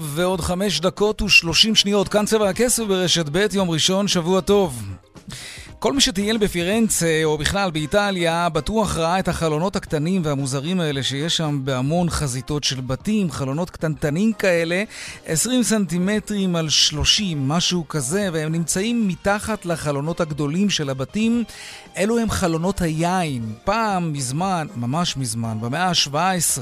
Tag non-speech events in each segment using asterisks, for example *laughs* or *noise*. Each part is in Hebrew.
ועוד חמש דקות ושלושים שניות, כאן צבע הכסף ברשת ב', יום ראשון, שבוע טוב. כל מי שטייל בפירנצה או בכלל באיטליה בטוח ראה את החלונות הקטנים והמוזרים האלה שיש שם בהמון חזיתות של בתים, חלונות קטנטנים כאלה, 20 סנטימטרים על 30, משהו כזה, והם נמצאים מתחת לחלונות הגדולים של הבתים. אלו הם חלונות היין. פעם, מזמן, ממש מזמן, במאה ה-17,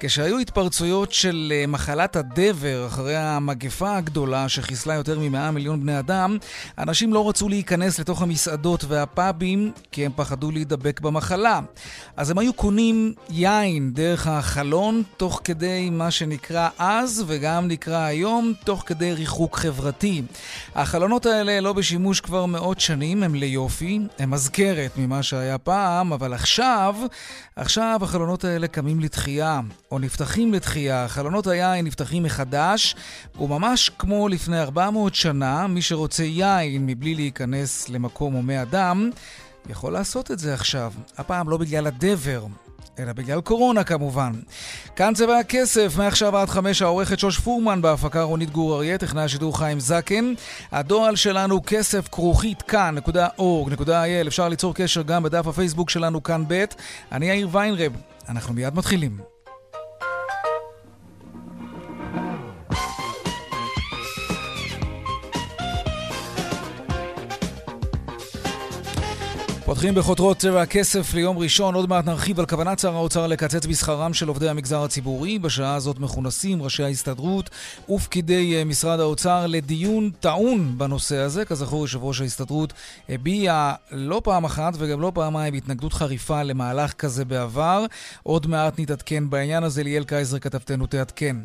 כשהיו התפרצויות של אה, מחלת הדבר אחרי המגפה הגדולה שחיסלה יותר מ-100 מיליון בני אדם, אנשים לא רצו להיכנס לתוך המסעדות והפאבים כי הם פחדו להידבק במחלה. אז הם היו קונים יין דרך החלון, תוך כדי מה שנקרא אז וגם נקרא היום, תוך כדי ריחוק חברתי. החלונות האלה לא בשימוש כבר מאות שנים, הם ליופי, הם מזכרת ממה שהיה פעם, אבל עכשיו, עכשיו החלונות האלה קמים לתחייה. או נפתחים לתחייה, חלונות היין נפתחים מחדש, וממש כמו לפני 400 שנה, מי שרוצה יין מבלי להיכנס למקום הומה אדם, יכול לעשות את זה עכשיו. הפעם לא בגלל הדבר, אלא בגלל קורונה כמובן. כאן צבע הכסף, מעכשיו עד חמש העורכת שוש פורמן בהפקה רונית גור אריה, טכנאי השידור חיים זקן. הדואל שלנו כסף כרוכית כאן.org.il, אפשר ליצור קשר גם בדף הפייסבוק שלנו כאן ב'. אני יאיר ויינרב, אנחנו מיד מתחילים. פותחים בחותרות צבע הכסף ליום ראשון, עוד מעט נרחיב על כוונת שר האוצר לקצץ בשכרם של עובדי המגזר הציבורי. בשעה הזאת מכונסים ראשי ההסתדרות ופקידי אה, משרד האוצר לדיון טעון בנושא הזה. כזכור, יושב ראש ההסתדרות הביע לא פעם אחת וגם לא פעמיים התנגדות חריפה למהלך כזה בעבר. עוד מעט נתעדכן בעניין הזה, ליאל קייזר כתבתנו תעדכן.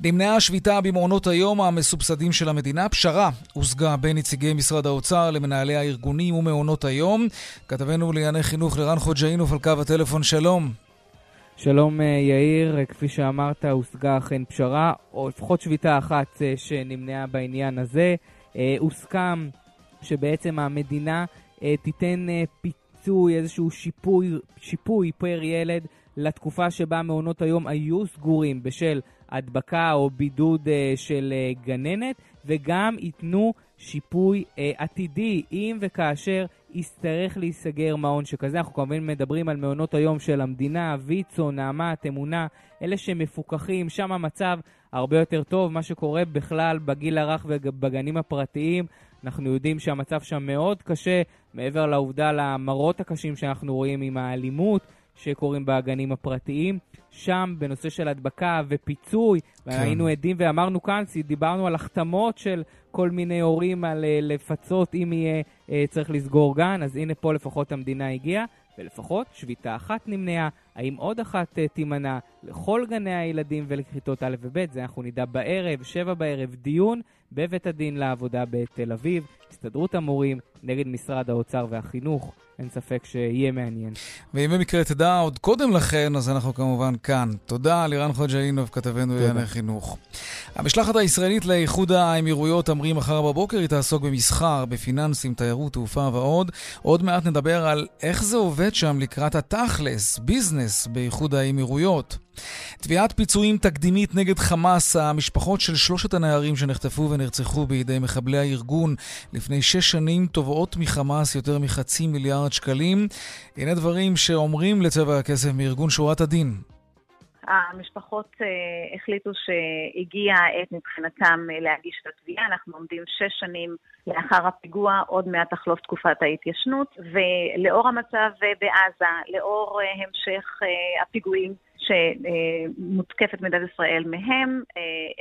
נמנעה השביתה במעונות היום המסובסדים של המדינה. פשרה הושגה בין נציגי משרד האוצר למנהלי הארגונים ומעונות היום. כתבנו לענייני חינוך לרן חוג'אינוף על קו הטלפון, שלום. שלום אה, יאיר, כפי שאמרת, הושגה אכן פשרה, או לפחות שביתה אחת אה, שנמנעה בעניין הזה. אה, הוסכם שבעצם המדינה תיתן פיצוי, איזשהו שיפוי, שיפוי פר ילד לתקופה שבה מעונות היום היו סגורים בשל הדבקה או בידוד של גננת, וגם ייתנו שיפוי עתידי אם וכאשר יצטרך להיסגר מעון שכזה. אנחנו כמובן מדברים על מעונות היום של המדינה, ויצו, נעמת, אמונה, אלה שמפוקחים, שם המצב הרבה יותר טוב. מה שקורה בכלל בגיל הרך ובגנים הפרטיים, אנחנו יודעים שהמצב שם מאוד קשה, מעבר לעובדה למראות הקשים שאנחנו רואים עם האלימות. שקורים בגנים הפרטיים. שם, בנושא של הדבקה ופיצוי, כן. היינו עדים ואמרנו כאן, דיברנו על החתמות של כל מיני הורים על uh, לפצות אם יהיה uh, צריך לסגור גן, אז הנה פה לפחות המדינה הגיעה, ולפחות שביתה אחת נמנעה. האם עוד אחת uh, תימנע לכל גני הילדים ולכיתות א' וב', זה אנחנו נדע בערב, שבע בערב, דיון בבית הדין לעבודה בתל אביב, הסתדרות המורים נגד משרד האוצר והחינוך. אין ספק שיהיה מעניין. ואם במקרה תדע עוד קודם לכן, אז אנחנו כמובן כאן. תודה לירן חוג'אינוב, כתבנו לענייני חינוך. המשלחת הישראלית לאיחוד האמירויות תמריא מחר בבוקר, היא תעסוק במסחר, בפיננסים, תיירות, תעופה ועוד. עוד מעט נדבר על איך זה עובד שם לקראת התכלס, ביזנס, באיחוד האמירויות. תביעת פיצויים תקדימית נגד חמאס, המשפחות של שלושת הנערים שנחטפו ונרצחו בידי מחבלי הארגון לפני שש שנים תובעות מחמאס יותר מחצי מיליארד שקלים. הנה דברים שאומרים לצבע הכסף מארגון שורת הדין. המשפחות uh, החליטו שהגיע העת מבחינתם uh, להגיש את התביעה. אנחנו עומדים שש שנים לאחר הפיגוע, עוד מעט תחלוף תקופת ההתיישנות, ולאור המצב uh, בעזה, לאור המשך הפיגועים שמותקפת מדינת ישראל מהם,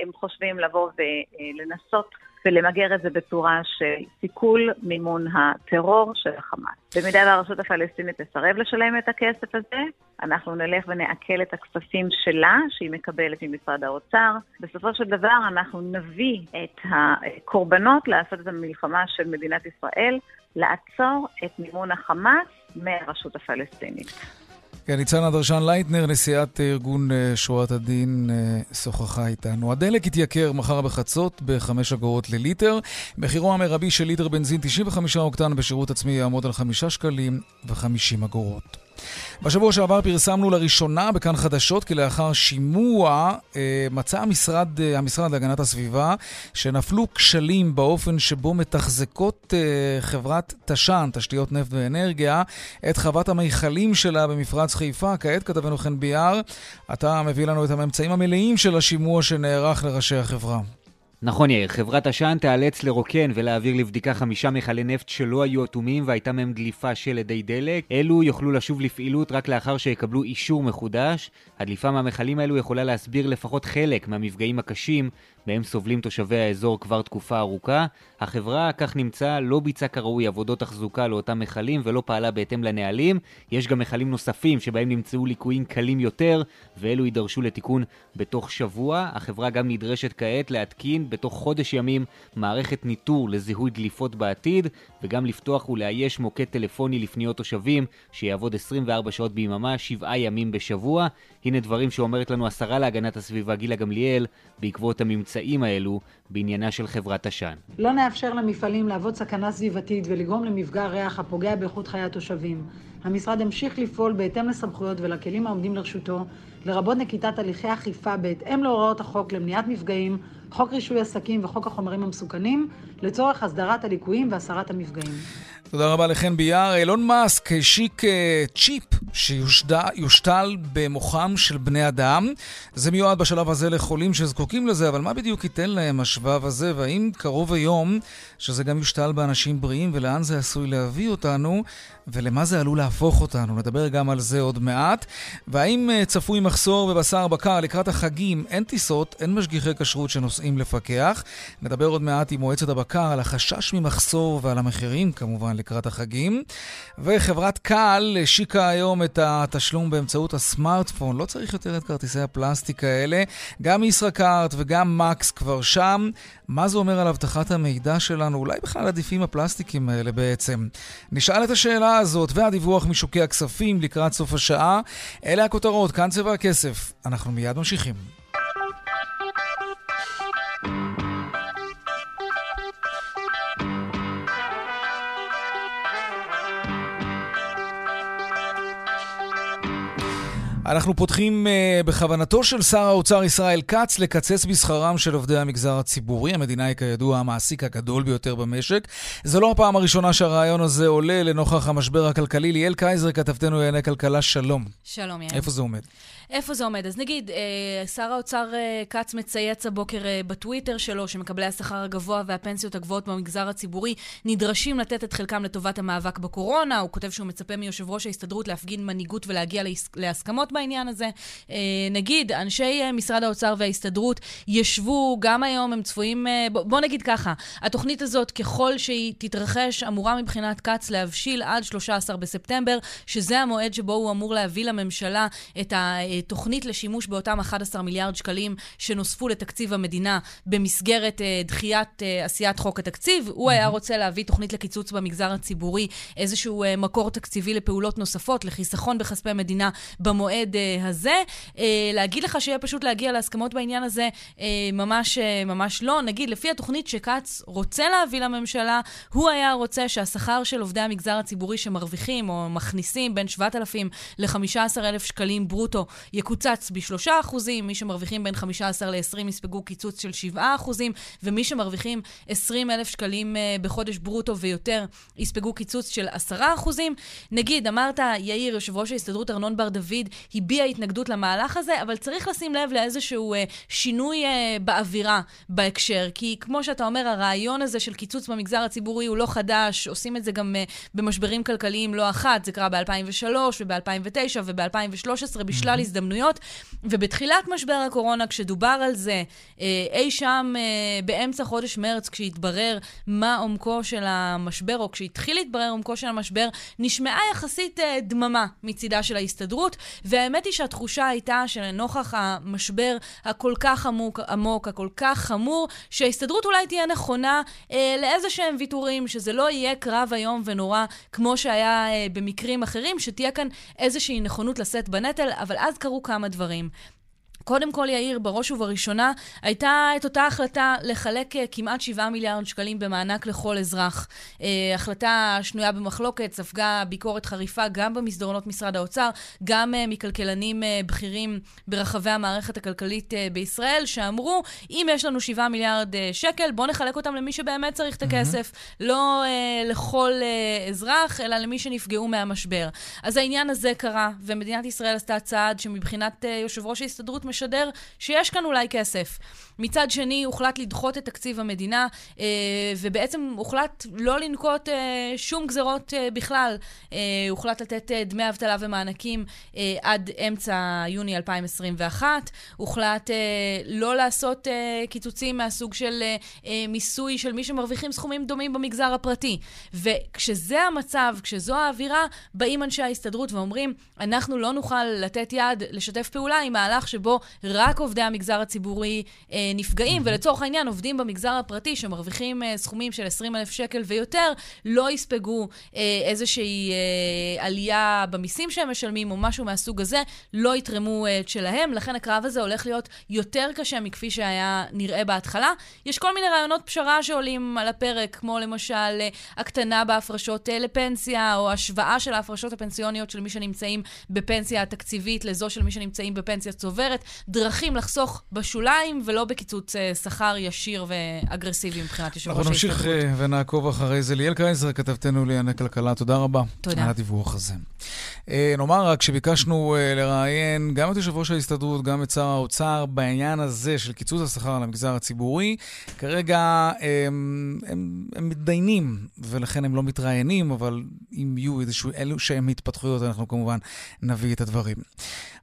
הם חושבים לבוא ולנסות ולמגר את זה בצורה של סיכול מימון הטרור של החמאס. במידה והרשות הפלסטינית תסרב לשלם את הכסף הזה, אנחנו נלך ונעכל את הכספים שלה, שהיא מקבלת ממשרד האוצר. בסופו של דבר אנחנו נביא את הקורבנות לעשות את המלחמה של מדינת ישראל, לעצור את מימון החמאס מהרשות הפלסטינית. כן, ניצנה דרשן לייטנר, נשיאת ארגון אה, שורת הדין, אה, שוחחה איתנו. הדלק יתייקר מחר בחצות ב-5 אגורות לליטר. מחירו המרבי של ליטר בנזין 95 אוקטן בשירות עצמי יעמוד על 5 שקלים ו-50 אגורות. בשבוע שעבר פרסמנו לראשונה בכאן חדשות כי לאחר שימוע אה, מצא המשרד, אה, המשרד להגנת הסביבה שנפלו כשלים באופן שבו מתחזקות אה, חברת תש"ן, תשתיות נפט ואנרגיה, את חוות המיכלים שלה במפרץ חיפה. כעת כתבנו חן ביאר, אתה מביא לנו את הממצאים המלאים של השימוע שנערך לראשי החברה. נכון יאיר, חברת עשן תיאלץ לרוקן ולהעביר לבדיקה חמישה מכלי נפט שלא היו אטומים והייתה מהם דליפה של אדי דלק. אלו יוכלו לשוב לפעילות רק לאחר שיקבלו אישור מחודש. הדליפה מהמכלים האלו יכולה להסביר לפחות חלק מהמפגעים הקשים מהם סובלים תושבי האזור כבר תקופה ארוכה. החברה, כך נמצא, לא ביצעה כראוי עבודות תחזוקה לאותם מכלים ולא פעלה בהתאם לנהלים. יש גם מכלים נוספים שבהם נמצאו ליקויים קלים יותר, ואלו יידרשו לתיקון בתוך שבוע. החברה גם נדרשת כעת להתקין בתוך חודש ימים מערכת ניטור לזיהוי דליפות בעתיד, וגם לפתוח ולאייש מוקד טלפוני לפניות תושבים, שיעבוד 24 שעות ביממה, 7 ימים בשבוע. הנה דברים שאומרת לנו השרה להגנת הסביבה גילה גמליאל בעקבות הממצאים האלו בעניינה של חברת עשן. לא נאפשר למפעלים להוות סכנה סביבתית ולגרום למפגע ריח הפוגע באיכות חיי התושבים. המשרד ימשיך לפעול בהתאם לסמכויות ולכלים העומדים לרשותו, לרבות נקיטת הליכי אכיפה בהתאם להוראות החוק למניעת מפגעים, חוק רישוי עסקים וחוק החומרים המסוכנים, לצורך הסדרת הליקויים והסרת המפגעים. תודה רבה לחן ביאר. אילון מאסק השיק אה, צ'יפ שיושתל במוחם של בני אדם. זה מיועד בשלב הזה לחולים שזקוקים לזה, אבל מה בדיוק ייתן להם השבב הזה, והאם קרוב היום שזה גם יושתל באנשים בריאים, ולאן זה עשוי להביא אותנו, ולמה זה עלול להפוך אותנו? נדבר גם על זה עוד מעט. והאם אה, צפוי מחסור בבשר בקר לקראת החגים? אין טיסות, אין משגיחי כשרות שנוסעים לפקח. נדבר עוד מעט עם מועצת הבקר על החשש ממחסור ועל המחירים כמובן לקראת החגים. וחברת קל השיקה היום את התשלום באמצעות הסמארטפון. לא צריך יותר את כרטיסי הפלסטיק האלה. גם ישראכרט וגם מקס כבר שם. מה זה אומר על אבטחת המידע שלנו? אולי בכלל עדיפים הפלסטיקים האלה בעצם. נשאל את השאלה הזאת והדיווח משוקי הכספים לקראת סוף השעה. אלה הכותרות, כאן צבע הכסף. אנחנו מיד ממשיכים. אנחנו פותחים uh, בכוונתו של שר האוצר ישראל כץ לקצץ בשכרם של עובדי המגזר הציבורי. המדינה היא כידוע המעסיק הגדול ביותר במשק. זו לא הפעם הראשונה שהרעיון הזה עולה לנוכח המשבר הכלכלי. ליאל קייזר, כתבתנו לענייני כלכלה, שלום. שלום, יאיר. איפה זה עומד? איפה זה עומד? אז נגיד, אה, שר האוצר אה, כץ מצייץ הבוקר אה, בטוויטר שלו שמקבלי השכר הגבוה והפנסיות הגבוהות במגזר הציבורי נדרשים לתת את חלקם לטובת המאבק בקורונה. הוא כותב שהוא מצפה מיושב ראש ההסתדרות להפגין מנהיגות ולהגיע להסכמות בעניין הזה. נגיד, אנשי משרד האוצר וההסתדרות ישבו גם היום, הם צפויים... בוא נגיד ככה, התוכנית הזאת, ככל שהיא תתרחש, אמורה מבחינת כץ להבשיל עד 13 בספטמבר, שזה המועד שבו הוא אמור להביא לממשלה את ה... תוכנית לשימוש באותם 11 מיליארד שקלים שנוספו לתקציב המדינה במסגרת אה, דחיית אה, עשיית חוק התקציב. הוא היה רוצה להביא תוכנית לקיצוץ במגזר הציבורי, איזשהו אה, מקור תקציבי לפעולות נוספות, לחיסכון בכספי מדינה במועד הזה. להגיד לך שיהיה פשוט להגיע להסכמות בעניין הזה, ממש, ממש לא. נגיד, לפי התוכנית שכץ רוצה להביא לממשלה, הוא היה רוצה שהשכר של עובדי המגזר הציבורי שמרוויחים או מכניסים בין 7,000 ל-15,000 שקלים ברוטו יקוצץ ב-3%, מי שמרוויחים בין 15 ל-20 יספגו קיצוץ של 7%, ומי שמרוויחים 20 אלף שקלים אה, בחודש ברוטו ויותר יספגו קיצוץ של 10%. נגיד, אמרת, יאיר, יושב ראש ההסתדרות ארנון בר דוד, הביע התנגדות למהלך הזה, אבל צריך לשים לב לאיזשהו אה, שינוי אה, באווירה בהקשר. כי כמו שאתה אומר, הרעיון הזה של קיצוץ במגזר הציבורי הוא לא חדש, עושים את זה גם אה, במשברים כלכליים לא אחת, זה קרה ב-2003 וב-2009 וב-2013 בשלל הזדמנויות. ובתחילת משבר הקורונה, כשדובר על זה אה, אי שם אה, באמצע חודש מרץ, כשהתברר מה עומקו של המשבר, או כשהתחיל להתברר עומקו של המשבר, נשמעה יחסית אה, דממה מצידה של ההסתדרות, והאמת היא שהתחושה הייתה שלנוכח המשבר הכל כך עמוק, עמוק, הכל כך חמור, שההסתדרות אולי תהיה נכונה אה, לאיזה שהם ויתורים, שזה לא יהיה קרב איום ונורא כמו שהיה אה, במקרים אחרים, שתהיה כאן איזושהי נכונות לשאת בנטל, אבל אז קרו כמה דברים. קודם כל, יאיר, בראש ובראשונה, הייתה את אותה החלטה לחלק אה, כמעט 7 מיליארד שקלים במענק לכל אזרח. אה, החלטה שנויה במחלוקת, ספגה ביקורת חריפה גם במסדרונות משרד האוצר, גם אה, מכלכלנים בכירים ברחבי המערכת הכלכלית בישראל, שאמרו, אם יש לנו 7 מיליארד שקל, בואו נחלק אותם למי שבאמת צריך את הכסף. Mm-hmm. לא לכל אזרח, אלא למי שנפגעו מהמשבר. אז העניין הזה קרה, ומדינת ישראל עשתה צעד שמבחינת יושב ראש ההסתדרות משדר שיש כאן אולי כסף. מצד שני, הוחלט לדחות את תקציב המדינה, אה, ובעצם הוחלט לא לנקוט אה, שום גזרות אה, בכלל. הוחלט לתת דמי אבטלה ומענקים עד אמצע יוני 2021. הוחלט לא לעשות קיצוצים מהסוג של מיסוי של מי שמרוויחים סכומים דומים במגזר הפרטי. וכשזה המצב, כשזו האווירה, באים אנשי ההסתדרות ואומרים, אנחנו לא נוכל לתת יד, לשתף פעולה עם מהלך שבו רק עובדי המגזר הציבורי אה, נפגעים, ולצורך העניין עובדים במגזר הפרטי שמרוויחים אה, סכומים של 20 אלף שקל ויותר, לא יספגו אה, איזושהי אה, עלייה במיסים שהם משלמים או משהו מהסוג הזה, לא יתרמו אה, את שלהם, לכן הקרב הזה הולך להיות יותר קשה מכפי שהיה נראה בהתחלה. יש כל מיני רעיונות פשרה שעולים על הפרק, כמו למשל אה, הקטנה בהפרשות אה, לפנסיה, או השוואה של ההפרשות הפנסיוניות של מי שנמצאים בפנסיה התקציבית לזו של מי שנמצאים בפנסיה צוברת. דרכים לחסוך בשוליים ולא בקיצוץ אה, שכר ישיר ואגרסיבי מבחינת יושב ראש ההסתדרות. אנחנו נמשיך אה, ונעקוב אחרי זה. ליאל קרייזר, כתבתנו לענייני כלכלה, תודה רבה. תודה. על הדיווח הזה. אה, נאמר רק שביקשנו לראיין גם את יושב ראש ההסתדרות, גם את שר האוצר, בעניין הזה של קיצוץ השכר למגזר הציבורי. כרגע הם, הם, הם מתדיינים, ולכן הם לא מתראיינים, אבל אם יהיו איזשהו אלו שהם התפתחויות, אנחנו כמובן נביא את הדברים.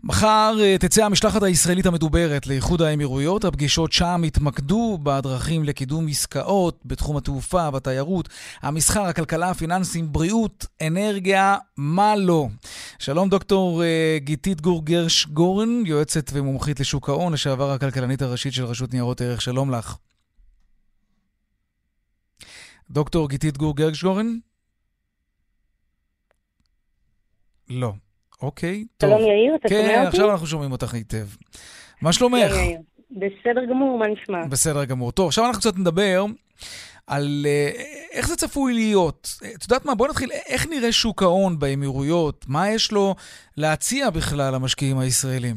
מחר תצא המשלחת הישראלית המדוברת לאיחוד האמירויות. הפגישות שם התמקדו בדרכים לקידום עסקאות בתחום התעופה והתיירות, המסחר, הכלכלה, הפיננסים, בריאות, אנרגיה, מה לא. שלום דוקטור uh, גיתית גור גרש גורן, יועצת ומומחית לשוק ההון, לשעבר הכלכלנית הראשית של רשות ניירות ערך. שלום לך. דוקטור גיתית גור גרש גורן? לא. אוקיי, טוב. שלום יאיר, אתה כן, שומע אותי? כן, עכשיו אנחנו שומעים אותך היטב. מה שלומך? בסדר גמור, מה נשמע? בסדר גמור. טוב, עכשיו אנחנו קצת נדבר על uh, איך זה צפוי להיות. את יודעת מה? בואי נתחיל. איך נראה שוק ההון באמירויות? מה יש לו להציע בכלל למשקיעים הישראלים?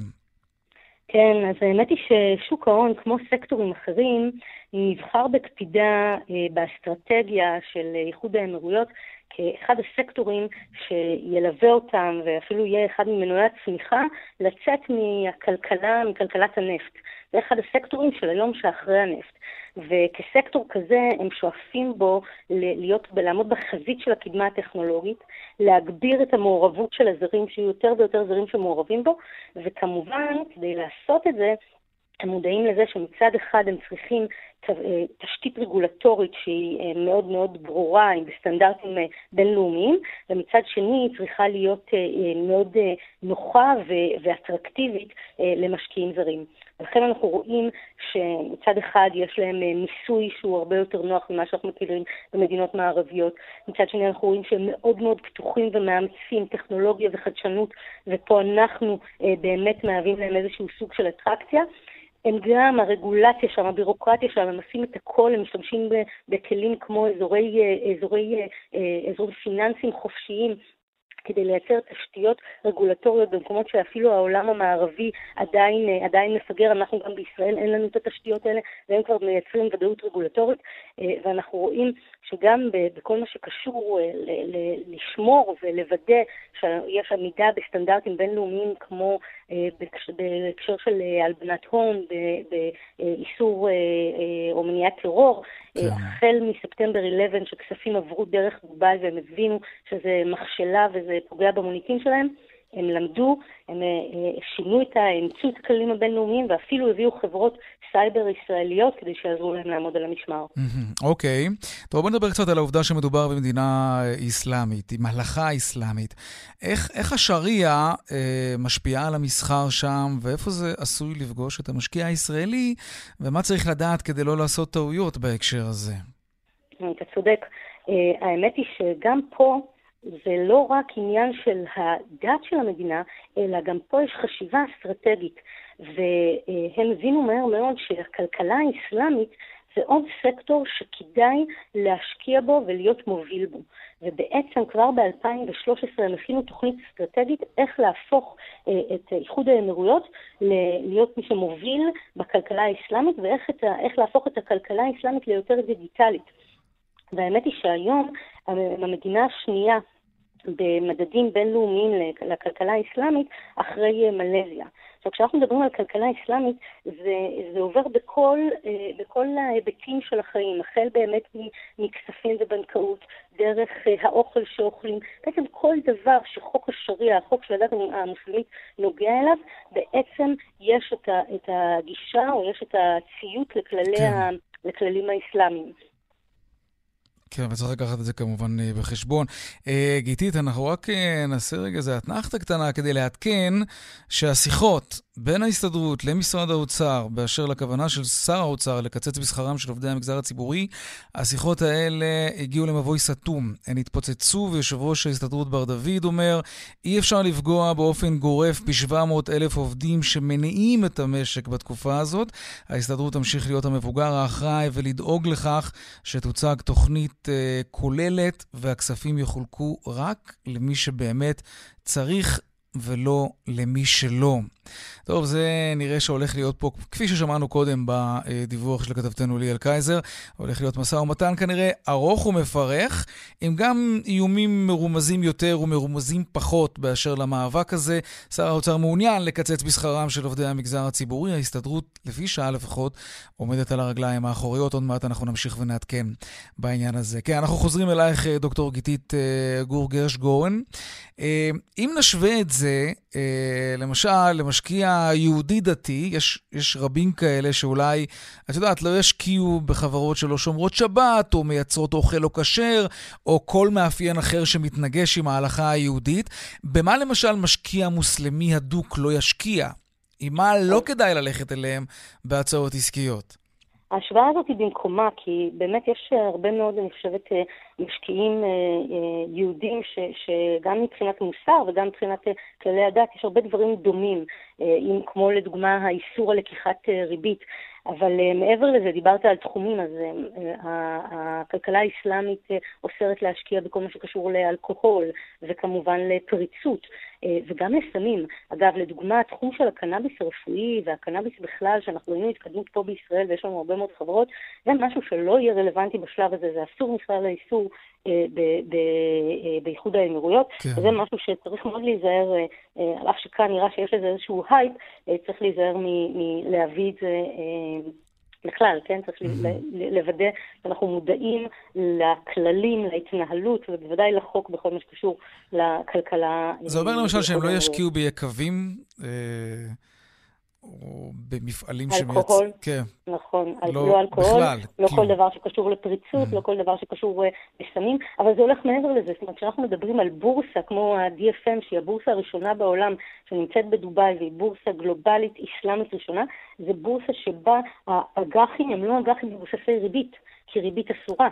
כן, אז האמת היא ששוק ההון, כמו סקטורים אחרים, נבחר בקפידה אה, באסטרטגיה של איחוד האמירויות כאחד הסקטורים שילווה אותם ואפילו יהיה אחד ממנועי הצמיחה לצאת מהכלכלה, מכלכלת הנפט. זה אחד הסקטורים של היום שאחרי הנפט. וכסקטור כזה הם שואפים בו להיות, לעמוד בחזית של הקדמה הטכנולוגית, להגביר את המעורבות של הזרים, שיהיו יותר ויותר זרים שמעורבים בו, וכמובן, כדי לעשות את זה, הם מודעים לזה שמצד אחד הם צריכים אה, תשתית רגולטורית שהיא אה, מאוד מאוד ברורה, עם סטנדרטים אה, בינלאומיים, ומצד שני היא צריכה להיות מאוד נוחה ואטרקטיבית למשקיעים זרים. לכן אנחנו רואים שמצד אחד יש להם מיסוי שהוא הרבה יותר נוח ממה שאנחנו מכירים במדינות מערביות, מצד שני אנחנו רואים שהם מאוד מאוד פתוחים ומאמצים טכנולוגיה וחדשנות, ופה אנחנו באמת מהווים להם איזשהו סוג של אטרקציה. הם גם, הרגולציה שם, הבירוקרטיה שם, הם עושים את הכל, הם משתמשים בכלים כמו אזורי, אזורי, אזורי פיננסים חופשיים, כדי לייצר תשתיות רגולטוריות במקומות שאפילו העולם המערבי עדיין, אה, עדיין מפגר, אנחנו גם בישראל אין לנו את התשתיות האלה, והם כבר מייצרים ודאות רגולטורית, אה, ואנחנו רואים שגם בכל מה שקשור אה, לשמור ולוודא שיש עמידה בסטנדרטים בינלאומיים כמו בהקשר של הלבנת הון, באיסור או מניעת טרור, כן. החל מספטמבר 11 שכספים עברו דרך דובאי והם הבינו שזה מכשלה וזה פוגע במוניטין שלהם, הם למדו, הם אה, אה, שינו את ה... אימצו את הכללים הבינלאומיים ואפילו הביאו חברות סייבר ישראליות כדי שיעזרו להם לעמוד על המשמר. אוקיי. טוב, בוא נדבר קצת על העובדה שמדובר במדינה איסלאמית, עם הלכה איסלאמית. איך, איך השריעה אה, משפיעה על המסחר שם, ואיפה זה עשוי לפגוש את המשקיע הישראלי, ומה צריך לדעת כדי לא לעשות טעויות בהקשר הזה? אתה צודק. אה, האמת היא שגם פה זה לא רק עניין של הדת של המדינה, אלא גם פה יש חשיבה אסטרטגית. והם הבינו מהר מאוד שהכלכלה האסלאמית זה עוד סקטור שכדאי להשקיע בו ולהיות מוביל בו. ובעצם כבר ב-2013 הם הכינו תוכנית אסטרטגית איך להפוך אה, את איחוד האמירויות להיות מי שמוביל בכלכלה האסלאמית ואיך להפוך את הכלכלה האסלאמית ליותר דיגיטלית. והאמת היא שהיום המדינה השנייה במדדים בינלאומיים לכלכלה האסלאמית אחרי מלזיה. עכשיו, כשאנחנו מדברים על כלכלה אסלאמית, זה, זה עובר בכל, אה, בכל ההיבטים של החיים, החל באמת מכספים ובנקאות, דרך אה, האוכל שאוכלים, בעצם כל דבר שחוק השריעה, החוק של הדת המוסלמית נוגע אליו, בעצם יש את, ה, את הגישה או יש את הציות לכללי כן. ה, לכללים האסלאמיים. כן, וצריך לקחת את זה כמובן אה, בחשבון. אה, גיתית, אנחנו רק אה, נעשה רגע איזה אתנחתה קטנה כדי לעדכן שהשיחות בין ההסתדרות למשרד האוצר באשר לכוונה של שר האוצר לקצץ בשכרם של עובדי המגזר הציבורי, השיחות האלה הגיעו למבוי סתום. הן התפוצצו, ויושב ראש ההסתדרות בר דוד אומר, אי אפשר לפגוע באופן גורף ב-700 אלף עובדים שמניעים את המשק בתקופה הזאת. ההסתדרות תמשיך להיות המבוגר האחראי ולדאוג לכך שתוצג תוכנית uh, כוללת והכספים יחולקו רק למי שבאמת צריך ולא למי שלא. טוב, זה נראה שהולך להיות פה, כפי ששמענו קודם בדיווח של כתבתנו ליאל קייזר, הולך להיות משא ומתן כנראה ארוך ומפרך, עם גם איומים מרומזים יותר ומרומזים פחות באשר למאבק הזה. שר האוצר מעוניין לקצץ בשכרם של עובדי המגזר הציבורי. ההסתדרות, לפי שעה לפחות, עומדת על הרגליים האחוריות. עוד מעט אנחנו נמשיך ונעדכן בעניין הזה. כן, אנחנו חוזרים אלייך, דוקטור גיתית אה, גור גרש גורן. אה, אם נשווה את זה, אה, למשל, למשקיע יהודי דתי, יש, יש רבים כאלה שאולי, את יודעת, לא ישקיעו בחברות שלא שומרות שבת, או מייצרות אוכל לא כשר, או כל מאפיין אחר שמתנגש עם ההלכה היהודית. במה למשל משקיע מוסלמי הדוק לא ישקיע? עם מה לא כדאי ללכת אליהם בהצעות עסקיות? ההשוואה הזאת היא במקומה, כי באמת יש הרבה מאוד, אני חושבת, אה, משקיעים אה, אה, יהודים ש, שגם מבחינת מוסר וגם מבחינת כללי הדת יש הרבה דברים דומים, אם כמו לדוגמה האיסור על לקיחת ריבית. אבל מעבר לזה, דיברת על תחומים, אז הכלכלה האסלאמית אוסרת להשקיע בכל מה שקשור לאלכוהול וכמובן לפריצות. אה, וגם לסמים. אגב, לדוגמה, התחום של הקנאביס הרפואי והקנאביס בכלל, שאנחנו ראינו התקדמות פה בישראל ויש לנו הרבה מאוד חברות, זה משהו שלא יהיה רלוונטי בשלב הזה, זה אסור בכלל לאיסור אה, אה, באיחוד האמירויות, כן. וזה משהו שצריך מאוד להיזהר, על אף שכאן נראה שיש לזה איזשהו הייפ, צריך להיזהר מלהביא את זה בכלל, כן? צריך mm-hmm. לוודא שאנחנו מודעים לכללים, להתנהלות, ובוודאי לחוק בכל מה שקשור לכלכלה. זה אומר למשל שהם לא ישקיעו ביקבים? או במפעלים שמייצ... אלכוהול, כן. נכון. לא, לא אלכוהול, בכלל, לא כאילו. כל דבר שקשור לפריצות, mm. לא כל דבר שקשור בסמים, אבל זה הולך מעבר לזה. זאת אומרת, כשאנחנו מדברים על בורסה כמו ה-DFM, שהיא הבורסה הראשונה בעולם, שנמצאת בדובאי, והיא בורסה גלובלית איסלאמית ראשונה, זה בורסה שבה האג"חים הם לא אג"חים מבוססי ריבית, כי ריבית אסורה.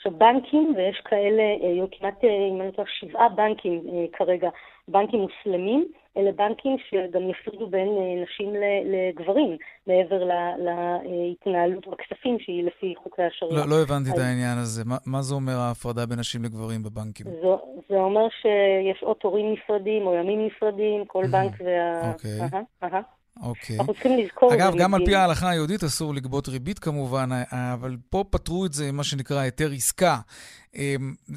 עכשיו, בנקים, ויש כאלה, אה, כמעט, אה, אם אני לא טועה, שבעה בנקים כרגע, בנקים מוסלמים, אלה בנקים שגם יפרידו בין אה, נשים לגברים, מעבר להתנהלות בכספים שהיא לפי חוקי השריעה. לא, לא הבנתי אז... את העניין הזה. מה, מה זה אומר ההפרדה בין נשים לגברים בבנקים? זו, זה אומר שיש או תורים נפרדים או ימים נפרדים, כל בנק וה... אוקיי. Okay. Uh-huh, uh-huh. אוקיי. אנחנו צריכים לזכור... אגב, גם על פי ההלכה היהודית אסור לגבות ריבית כמובן, אבל פה פתרו את זה מה שנקרא היתר עסקה.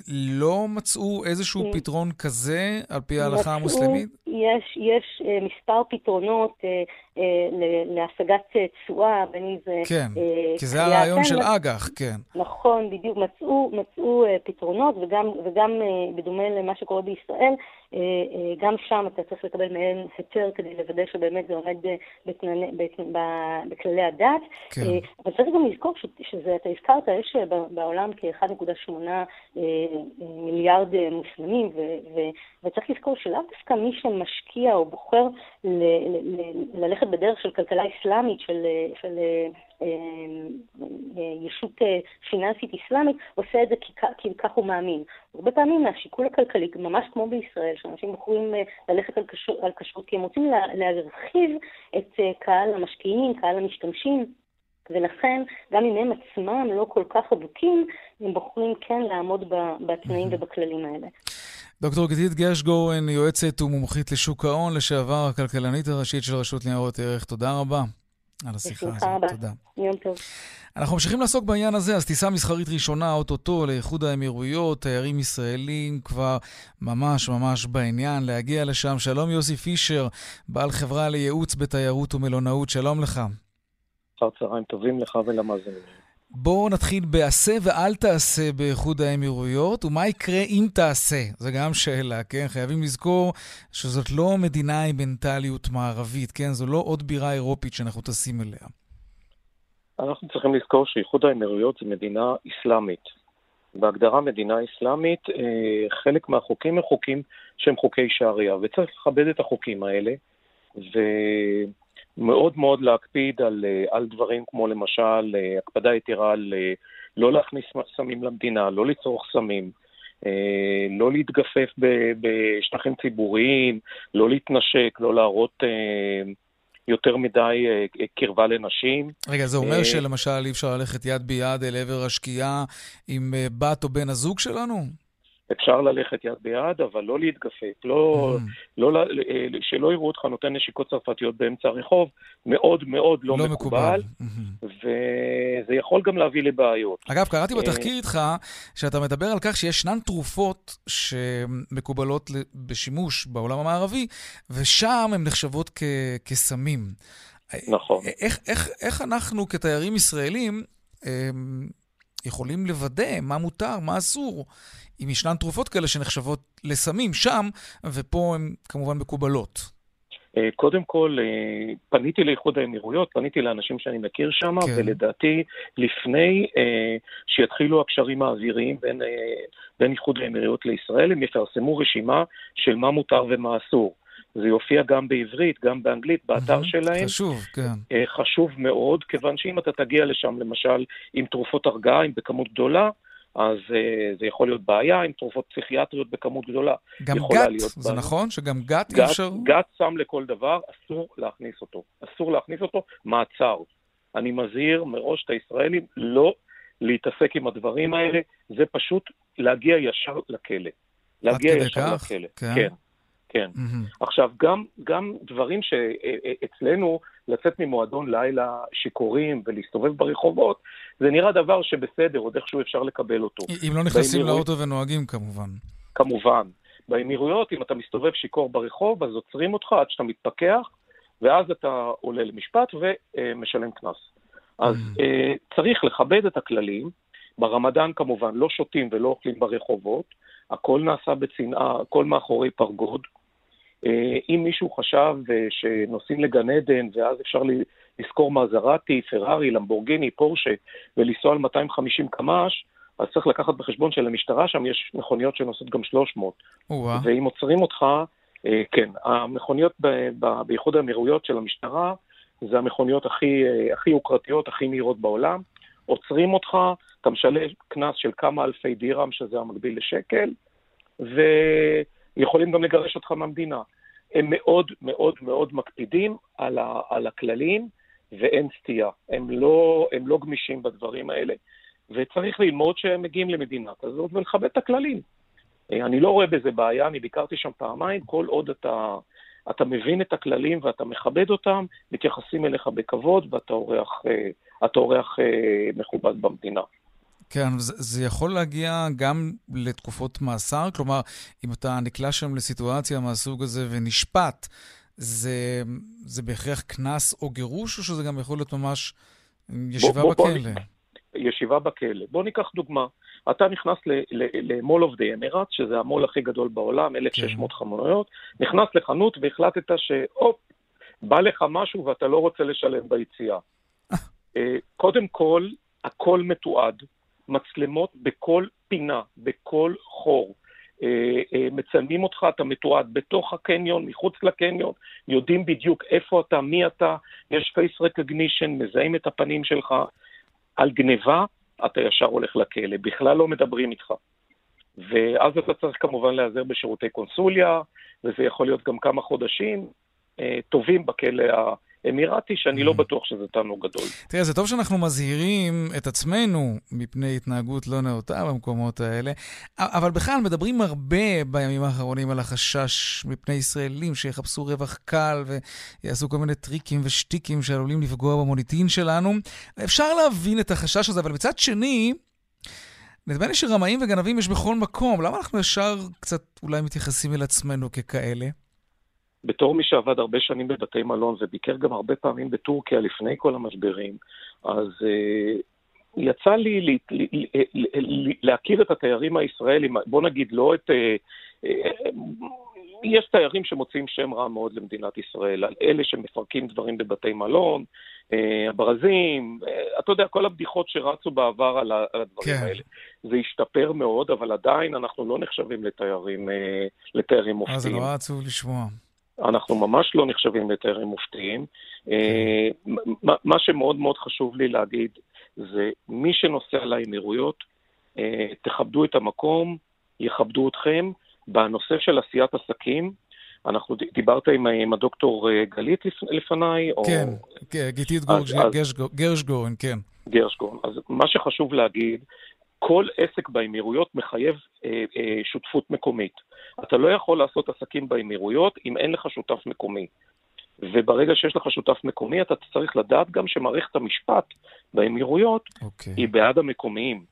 לא מצאו איזשהו פתרון כזה על פי ההלכה המוסלמית? יש, יש אה, מספר פתרונות אה, אה, להשגת תשואה, בין אם זה... כן, כי זה הרעיון של אג"ח, כן. נכון, בדיוק. מצאו, מצאו פתרונות, וגם, וגם בדומה למה שקורה בישראל, גם שם אתה צריך לקבל מעין היתר כדי לוודא שבאמת זה עומד בתנני, בכללי הדת. כן. אבל צריך גם לזכור שזה, אתה הזכרת, יש בעולם כ-1.8 מיליארד מוסלמים, וצריך לזכור שלאו דווקא מי שמשקיע או בוחר ללכת בדרך של כלכלה אסלאמית, של, של אה, אה, ישות אה, פיננסית אסלאמית, עושה את זה כי, כך הוא מאמין. הרבה פעמים מהשיקול הכלכלי, ממש כמו בישראל, שאנשים בוחרים ללכת על כשרות כי הם רוצים להרחיב את קהל המשקיעים, קהל המשתמשים. ולכן, גם אם הם עצמם לא כל כך אדוקים, הם בוחרים כן לעמוד בתנאים ובכללים האלה. דוקטור גדית גרשגורן, יועצת ומומחית לשוק ההון, לשעבר הכלכלנית הראשית של רשות ניירות ערך, תודה רבה על השיחה הזאת. רבה. תודה. יום טוב. אנחנו ממשיכים לעסוק בעניין הזה, אז טיסה מסחרית ראשונה, אוטוטו, לאיחוד האמירויות, תיירים ישראלים כבר ממש ממש בעניין להגיע לשם. שלום יוסי פישר, בעל חברה לייעוץ בתיירות ומלונאות, שלום לך. אחר צהריים טובים לך ולמאזינים. בואו נתחיל בעשה ואל תעשה באיחוד האמירויות, ומה יקרה אם תעשה? זו גם שאלה, כן? חייבים לזכור שזאת לא מדינה עם מנטליות מערבית, כן? זו לא עוד בירה אירופית שאנחנו טסים אליה. אנחנו צריכים לזכור שאיחוד האמירויות זו מדינה אסלאמית. בהגדרה מדינה אסלאמית, אה, חלק מהחוקים הם חוקים שהם חוקי שעריה, וצריך לכבד את החוקים האלה. ו... מאוד מאוד להקפיד על, אה, על דברים כמו למשל אה, הקפדה יתרה על אה, לא להכניס סמים למדינה, לא לצרוך סמים, לא להתגפף בשטחים ציבוריים, לא להתנשק, לא להראות יותר מדי קרבה לנשים. רגע, זה אומר שלמשל אי אפשר ללכת יד ביד אל עבר השקיעה עם בת או בן הזוג שלנו? אפשר ללכת יד ביד, אבל לא להתגפף, לא, mm. לא, אה, שלא יראו אותך נותן נשיקות צרפתיות באמצע הרחוב, מאוד מאוד לא, לא מקובל, מקובל. וזה יכול גם להביא לבעיות. אגב, קראתי בתחקיר אה, איתך שאתה מדבר על כך שישנן תרופות שמקובלות בשימוש בעולם המערבי, ושם הן נחשבות כ- כסמים. נכון. איך, איך, איך אנחנו כתיירים ישראלים יכולים לוודא מה מותר, מה אסור, אם ישנן תרופות כאלה שנחשבות לסמים שם, ופה הן כמובן מקובלות. אה, קודם כל, אה, פניתי לאיחוד האמירויות, פניתי לאנשים שאני מכיר שם, כן. ולדעתי, לפני אה, שיתחילו הקשרים האוויריים בין, בין איחוד האמירויות לישראל, הם יפרסמו רשימה של מה מותר ומה אסור. זה יופיע גם בעברית, גם באנגלית, באתר mm-hmm, שלהם. חשוב, כן. חשוב מאוד, כיוון שאם אתה תגיע לשם, למשל, עם תרופות הרגעה, עם בכמות גדולה, אז uh, זה יכול להיות בעיה עם תרופות פסיכיאטריות בכמות גדולה. גם גת, זה בעיה. נכון? שגם גת אי אפשר... גת סם לכל דבר, אסור להכניס אותו. אסור להכניס אותו, מעצר. אני מזהיר מראש את הישראלים לא להתעסק עם הדברים האלה, זה פשוט להגיע ישר לכלא. להגיע ישר כך? לכלא. כן. כן. כן. Mm-hmm. עכשיו, גם, גם דברים שאצלנו, לצאת ממועדון לילה שיכורים ולהסתובב ברחובות, זה נראה דבר שבסדר, עוד איכשהו אפשר לקבל אותו. אם לא נכנסים באמירויות... לאוטו ונוהגים, כמובן. כמובן. באמירויות, אם אתה מסתובב שיכור ברחוב, אז עוצרים אותך עד שאתה מתפכח, ואז אתה עולה למשפט ומשלם קנס. אז mm. צריך לכבד את הכללים. ברמדאן כמובן לא שותים ולא אוכלים ברחובות, הכל נעשה בצנעה, הכל מאחורי פרגוד. אה, אם מישהו חשב אה, שנוסעים לגן עדן ואז אפשר לשכור מזרטי, פרארי, למבורגיני, פורשה ולנסוע על 250 קמ"ש, אז צריך לקחת בחשבון שלמשטרה שם יש מכוניות שנוסעות גם 300. ווא. ואם עוצרים אותך, אה, כן, המכוניות באיחוד האמירויות של המשטרה זה המכוניות הכי, הכי יוקרתיות, הכי מהירות בעולם. עוצרים אותך, אתה משלם קנס של כמה אלפי דירם, שזה המקביל לשקל, ו... יכולים גם לגרש אותך מהמדינה. הם מאוד מאוד מאוד מקפידים על, ה, על הכללים ואין סטייה. הם לא, הם לא גמישים בדברים האלה, וצריך ללמוד שהם מגיעים למדינה כזאת ולכבד את הכללים. אה, אני לא רואה בזה בעיה, אני ביקרתי שם פעמיים, כל עוד אתה, אתה מבין את הכללים ואתה מכבד אותם, מתייחסים אליך בכבוד ואתה אורח, אה, אורח אה, מכובד במדינה. כן, זה, זה יכול להגיע גם לתקופות מאסר? כלומר, אם אתה נקלע שם לסיטואציה מהסוג הזה ונשפט, זה, זה בהכרח קנס או גירוש, או שזה גם יכול להיות ממש ישיבה בוא, בוא, בכלא? בוא, ישיבה בכלא. בוא ניקח דוגמה. אתה נכנס ל-Mall of the Emirates, שזה המו"ל הכי גדול בעולם, 1,600 כן. חנויות, נכנס לחנות והחלטת שהופ, בא לך משהו ואתה לא רוצה לשלם ביציאה. *laughs* אה, קודם כל, הכל מתועד, מצלמות בכל פינה, בכל חור. אה, אה, מצלמים אותך, אתה מתועד בתוך הקניון, מחוץ לקניון, יודעים בדיוק איפה אתה, מי אתה, יש פייס רקגנישן, מזהים את הפנים שלך. על גניבה, אתה ישר הולך לכלא, בכלל לא מדברים איתך. ואז אתה צריך כמובן להיעזר בשירותי קונסוליה, וזה יכול להיות גם כמה חודשים אה, טובים בכלא אמירתי, שאני לא mm. בטוח שזה תענוג גדול. תראה, זה טוב שאנחנו מזהירים את עצמנו מפני התנהגות לא נאותה במקומות האלה, אבל בכלל מדברים הרבה בימים האחרונים על החשש מפני ישראלים שיחפשו רווח קל ויעשו כל מיני טריקים ושטיקים שעלולים לפגוע במוניטין שלנו. אפשר להבין את החשש הזה, אבל מצד שני, נדמה לי שרמאים וגנבים יש בכל מקום. למה אנחנו ישר קצת אולי מתייחסים אל עצמנו ככאלה? בתור מי שעבד הרבה שנים בבתי מלון וביקר גם הרבה פעמים בטורקיה לפני כל המשברים, אז uh, יצא לי להכיר את התיירים הישראלים, בוא נגיד לא את... Uh, uh, יש תיירים שמוצאים שם רע מאוד למדינת ישראל, על אלה שמפרקים דברים בבתי מלון, הברזים, אתה יודע, כל הבדיחות שרצו בעבר על הדברים כן. האלה. זה השתפר מאוד, אבל עדיין אנחנו לא נחשבים לתיירים, לתיירים מופתיים. אז זה נורא עצוב לשמוע. אנחנו ממש לא נחשבים לתיירים מופתיים. אה, מה שמאוד מאוד חשוב לי להגיד, זה מי שנוסע לאמירויות, אה, תכבדו את המקום, יכבדו אתכם. בנושא של עשיית עסקים, אנחנו דיברת עם, עם הדוקטור אה, גלית לפניי? כן, או... כן, גיתית גרשגורן, כן. גרשגורן. אז מה שחשוב להגיד, כל עסק באמירויות מחייב אה, אה, שותפות מקומית. אתה לא יכול לעשות עסקים באמירויות אם אין לך שותף מקומי. וברגע שיש לך שותף מקומי, אתה צריך לדעת גם שמערכת המשפט באמירויות okay. אוקיי. היא בעד המקומיים.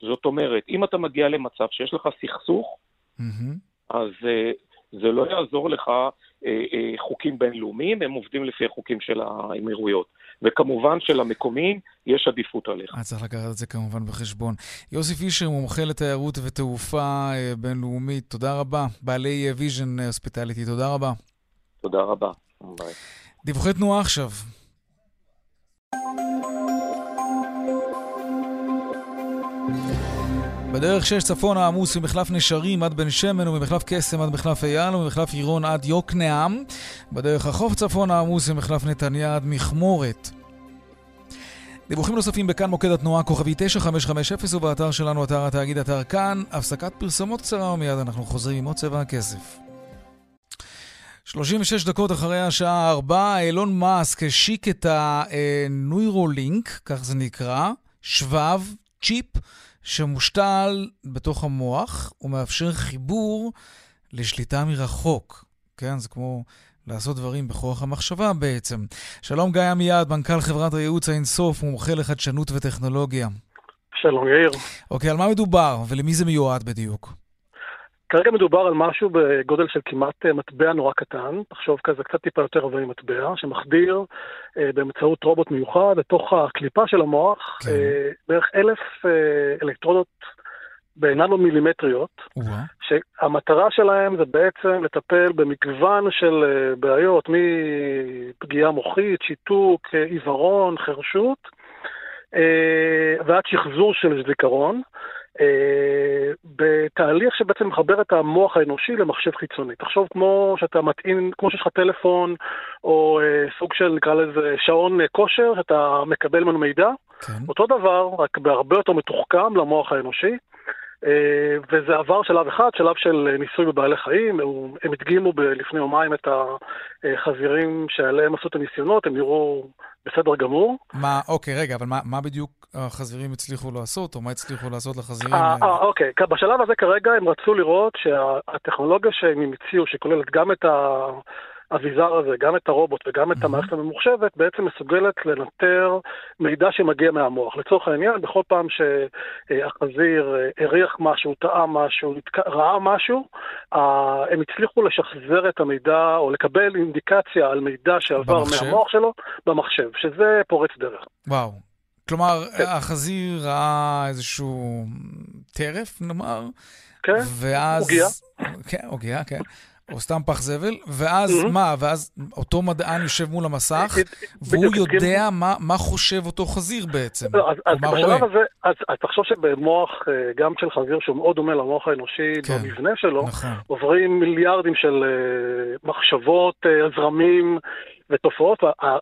זאת אומרת, אם אתה מגיע למצב שיש לך סכסוך, mm-hmm. אז uh, זה לא יעזור לך uh, uh, חוקים בינלאומיים, הם עובדים לפי החוקים של האמירויות. וכמובן שלמקומיים יש עדיפות עליך. אה, צריך לקחת את זה כמובן בחשבון. יוסי פישר, מומחה לתיירות ותעופה אה, בינלאומית, תודה רבה. בעלי Vision Hospitality, תודה רבה. תודה רבה. ביי. דיווחי תנועה עכשיו. בדרך 6 צפון העמוס ממחלף נשרים עד בן שמן וממחלף קסם עד מחלף אייל וממחלף עירון עד יוקנעם. בדרך החוף צפון העמוס ממחלף נתניה עד מכמורת. דיווחים נוספים בכאן מוקד התנועה כוכבי 9550 ובאתר שלנו אתר התאגיד אתר כאן. הפסקת פרסומות קצרה ומיד אנחנו חוזרים עם עוד צבע הכסף. 36 דקות אחרי השעה 4, אילון מאסק השיק את הנוירולינק, כך זה נקרא, שבב, צ'יפ. שמושתל בתוך המוח ומאפשר חיבור לשליטה מרחוק. כן, זה כמו לעשות דברים בכוח המחשבה בעצם. שלום גיא עמיעד, מנכ"ל חברת הייעוץ האינסוף, מומחה לחדשנות וטכנולוגיה. שלום יאיר. אוקיי, על מה מדובר ולמי זה מיועד בדיוק? כרגע מדובר על משהו בגודל של כמעט אה, מטבע נורא קטן, תחשוב כזה קצת טיפה יותר רבעי מטבע, שמחדיר אה, באמצעות רובוט מיוחד לתוך הקליפה של המוח כן. אה, בערך אלף אה, אלקטרודות באיננו מילימטריות, שהמטרה שלהם זה בעצם לטפל במגוון של אה, בעיות, מפגיעה מוחית, שיתוק, אה, עיוורון, חרשות, אה, ועד שחזור של זיכרון. אה, בתהליך שבעצם מחבר את המוח האנושי למחשב חיצוני. תחשוב כמו שאתה מטעין, כמו שיש לך טלפון, או אה, סוג של, נקרא לזה, שעון אה, כושר, שאתה מקבל ממנו מידע. כן. אותו דבר, רק בהרבה יותר מתוחכם למוח האנושי. וזה עבר שלב אחד, שלב של ניסוי בבעלי חיים, הם הדגימו לפני יומיים את החזירים שעליהם עשו את הניסיונות, הם נראו בסדר גמור. מה, אוקיי, רגע, אבל מה, מה בדיוק החזירים הצליחו לעשות, או מה הצליחו לעשות לחזירים? אה, אה, אוקיי, בשלב הזה כרגע הם רצו לראות שהטכנולוגיה שהם המציאו, שכוללת גם את ה... האביזר הזה, גם את הרובוט וגם את המערכת הממוחשבת, בעצם מסוגלת לנטר מידע שמגיע מהמוח. לצורך העניין, בכל פעם שהחזיר הריח משהו, טעה משהו, ראה משהו, הם הצליחו לשחזר את המידע או לקבל אינדיקציה על מידע שעבר במחשב? מהמוח שלו במחשב, שזה פורץ דרך. וואו. כלומר, כן. החזיר ראה איזשהו טרף, נאמר, כן, ואז... עוגיה. כן, עוגיה, כן. או סתם פח זבל, ואז mm-hmm. מה? ואז אותו מדען יושב מול המסך, והוא יודע מה, מה חושב אותו חזיר בעצם. לא, אז, אז בשלב הזה, אז, אז תחשוב שבמוח, אה, גם של חזיר שהוא מאוד דומה למוח האנושי, כן, במבנה שלו, נכון. עוברים מיליארדים של מחשבות, זרמים, ותופעות,